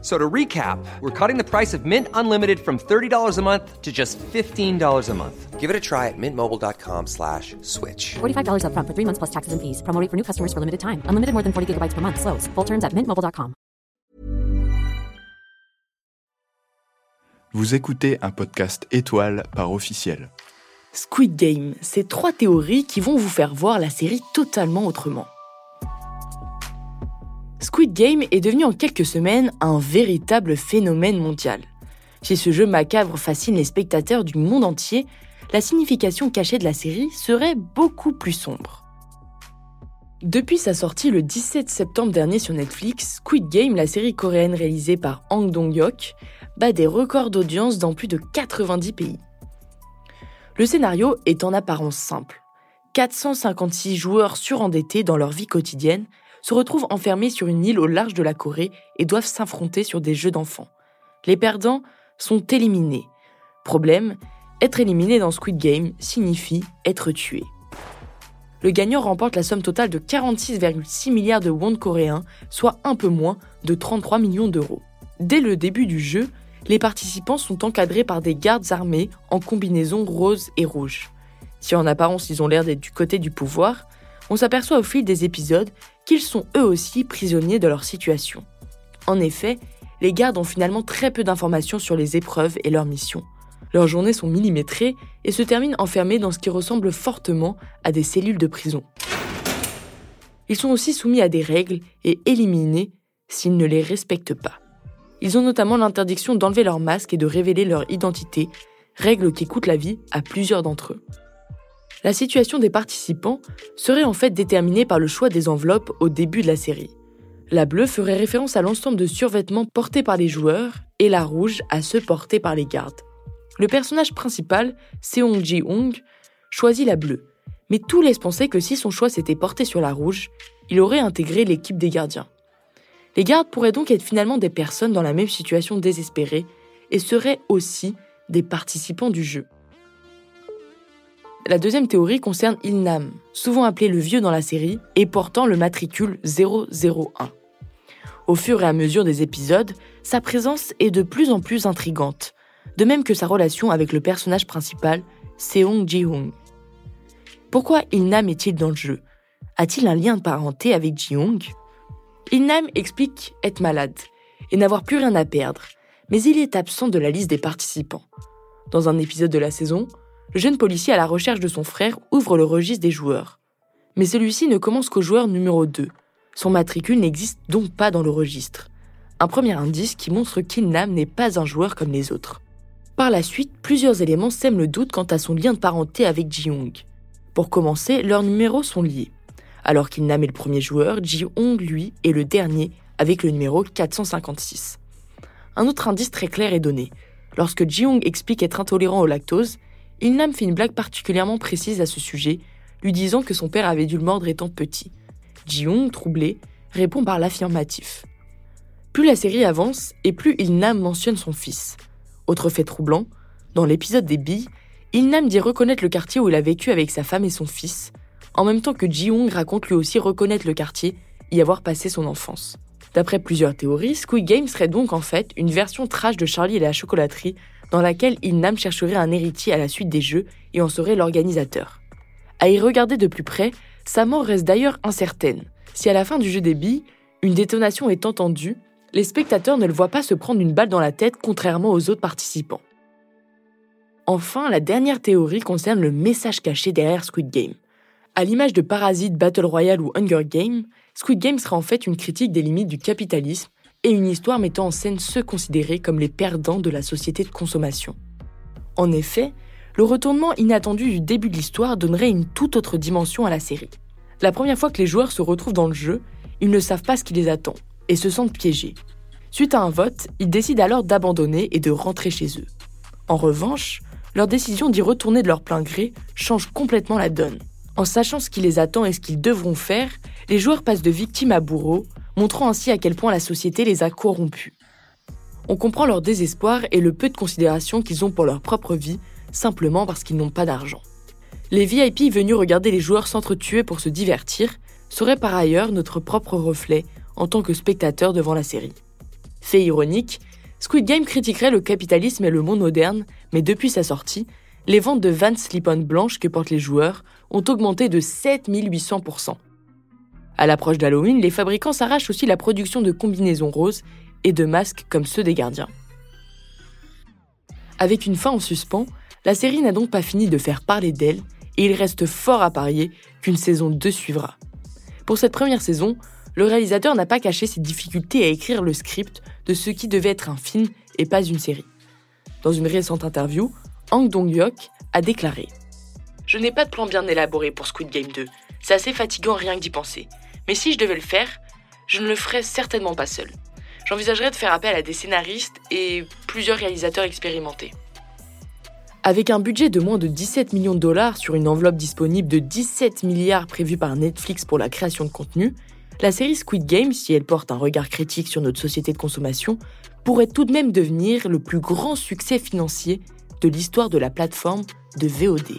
So to recap, we're cutting the price of Mint Unlimited from $30 a month to just $15 a month. Give it a try at mintmobile.com slash switch. $45 upfront for three months plus taxes and fees. Promo rate for new customers for limited time. Unlimited more than 40 gigabytes per month. Slows. Full terms at mintmobile.com. Vous écoutez un podcast étoile par officiel. Squid Game, c'est trois théories qui vont vous faire voir la série totalement autrement. Squid Game est devenu en quelques semaines un véritable phénomène mondial. Si ce jeu macabre fascine les spectateurs du monde entier, la signification cachée de la série serait beaucoup plus sombre. Depuis sa sortie le 17 septembre dernier sur Netflix, Squid Game, la série coréenne réalisée par Hang Dong-hyuk, bat des records d'audience dans plus de 90 pays. Le scénario est en apparence simple. 456 joueurs surendettés dans leur vie quotidienne se retrouvent enfermés sur une île au large de la Corée et doivent s'affronter sur des jeux d'enfants. Les perdants sont éliminés. Problème, être éliminé dans Squid Game signifie être tué. Le gagnant remporte la somme totale de 46,6 milliards de won coréens, soit un peu moins de 33 millions d'euros. Dès le début du jeu, les participants sont encadrés par des gardes armés en combinaison rose et rouge. Si en apparence ils ont l'air d'être du côté du pouvoir, on s'aperçoit au fil des épisodes qu'ils sont eux aussi prisonniers de leur situation. En effet, les gardes ont finalement très peu d'informations sur les épreuves et leurs missions. Leurs journées sont millimétrées et se terminent enfermés dans ce qui ressemble fortement à des cellules de prison. Ils sont aussi soumis à des règles et éliminés s'ils ne les respectent pas. Ils ont notamment l'interdiction d'enlever leur masque et de révéler leur identité, règle qui coûte la vie à plusieurs d'entre eux. La situation des participants serait en fait déterminée par le choix des enveloppes au début de la série. La bleue ferait référence à l'ensemble de survêtements portés par les joueurs et la rouge à ceux portés par les gardes. Le personnage principal, Seong Ji-hong, choisit la bleue, mais tout laisse penser que si son choix s'était porté sur la rouge, il aurait intégré l'équipe des gardiens. Les gardes pourraient donc être finalement des personnes dans la même situation désespérée et seraient aussi des participants du jeu. La deuxième théorie concerne Ilnam, souvent appelé le vieux dans la série et portant le matricule 001. Au fur et à mesure des épisodes, sa présence est de plus en plus intrigante, de même que sa relation avec le personnage principal, Seong Ji-hong. Pourquoi Ilnam est-il dans le jeu? A-t-il un lien de parenté avec Ji-hong Ilnam explique être malade et n'avoir plus rien à perdre, mais il est absent de la liste des participants. Dans un épisode de la saison, le jeune policier à la recherche de son frère ouvre le registre des joueurs. Mais celui-ci ne commence qu'au joueur numéro 2. Son matricule n'existe donc pas dans le registre. Un premier indice qui montre qu'Ilnam n'est pas un joueur comme les autres. Par la suite, plusieurs éléments sèment le doute quant à son lien de parenté avec Ji-hong. Pour commencer, leurs numéros sont liés. Alors qu'Ilnam est le premier joueur, Ji-hong, lui, est le dernier avec le numéro 456. Un autre indice très clair est donné. Lorsque Ji-hong explique être intolérant au lactose, Ilnam fait une blague particulièrement précise à ce sujet, lui disant que son père avait dû le mordre étant petit. Ji-hong, troublé, répond par l'affirmatif. Plus la série avance, et plus Ilnam mentionne son fils. Autre fait troublant, dans l'épisode des billes, Ilnam dit reconnaître le quartier où il a vécu avec sa femme et son fils, en même temps que Ji-hong raconte lui aussi reconnaître le quartier, y avoir passé son enfance. D'après plusieurs théories, Squid Game serait donc en fait une version trash de Charlie et la chocolaterie dans laquelle Ilnam chercherait un héritier à la suite des jeux et en serait l'organisateur. À y regarder de plus près, sa mort reste d'ailleurs incertaine. Si à la fin du jeu des billes, une détonation est entendue, les spectateurs ne le voient pas se prendre une balle dans la tête contrairement aux autres participants. Enfin, la dernière théorie concerne le message caché derrière Squid Game. À l'image de Parasite, Battle Royale ou Hunger Game, Squid Game sera en fait une critique des limites du capitalisme et une histoire mettant en scène ceux considérés comme les perdants de la société de consommation. En effet, le retournement inattendu du début de l'histoire donnerait une toute autre dimension à la série. La première fois que les joueurs se retrouvent dans le jeu, ils ne savent pas ce qui les attend et se sentent piégés. Suite à un vote, ils décident alors d'abandonner et de rentrer chez eux. En revanche, leur décision d'y retourner de leur plein gré change complètement la donne. En sachant ce qui les attend et ce qu'ils devront faire, les joueurs passent de victimes à bourreaux, montrant ainsi à quel point la société les a corrompus. On comprend leur désespoir et le peu de considération qu'ils ont pour leur propre vie, simplement parce qu'ils n'ont pas d'argent. Les VIP venus regarder les joueurs s'entretuer pour se divertir seraient par ailleurs notre propre reflet en tant que spectateur devant la série. Fait ironique, Squid Game critiquerait le capitalisme et le monde moderne, mais depuis sa sortie, les ventes de Vans slip-on blanches que portent les joueurs ont augmenté de 7800%. À l'approche d'Halloween, les fabricants s'arrachent aussi la production de combinaisons roses et de masques comme ceux des gardiens. Avec une fin en suspens, la série n'a donc pas fini de faire parler d'elle et il reste fort à parier qu'une saison 2 suivra. Pour cette première saison, le réalisateur n'a pas caché ses difficultés à écrire le script de ce qui devait être un film et pas une série. Dans une récente interview, Hang Dong-hyuk a déclaré Je n'ai pas de plan bien élaboré pour Squid Game 2. C'est assez fatigant rien que d'y penser. Mais si je devais le faire, je ne le ferais certainement pas seul. J'envisagerais de faire appel à des scénaristes et plusieurs réalisateurs expérimentés. Avec un budget de moins de 17 millions de dollars sur une enveloppe disponible de 17 milliards prévue par Netflix pour la création de contenu, la série Squid Game, si elle porte un regard critique sur notre société de consommation, pourrait tout de même devenir le plus grand succès financier de l'histoire de la plateforme de VOD.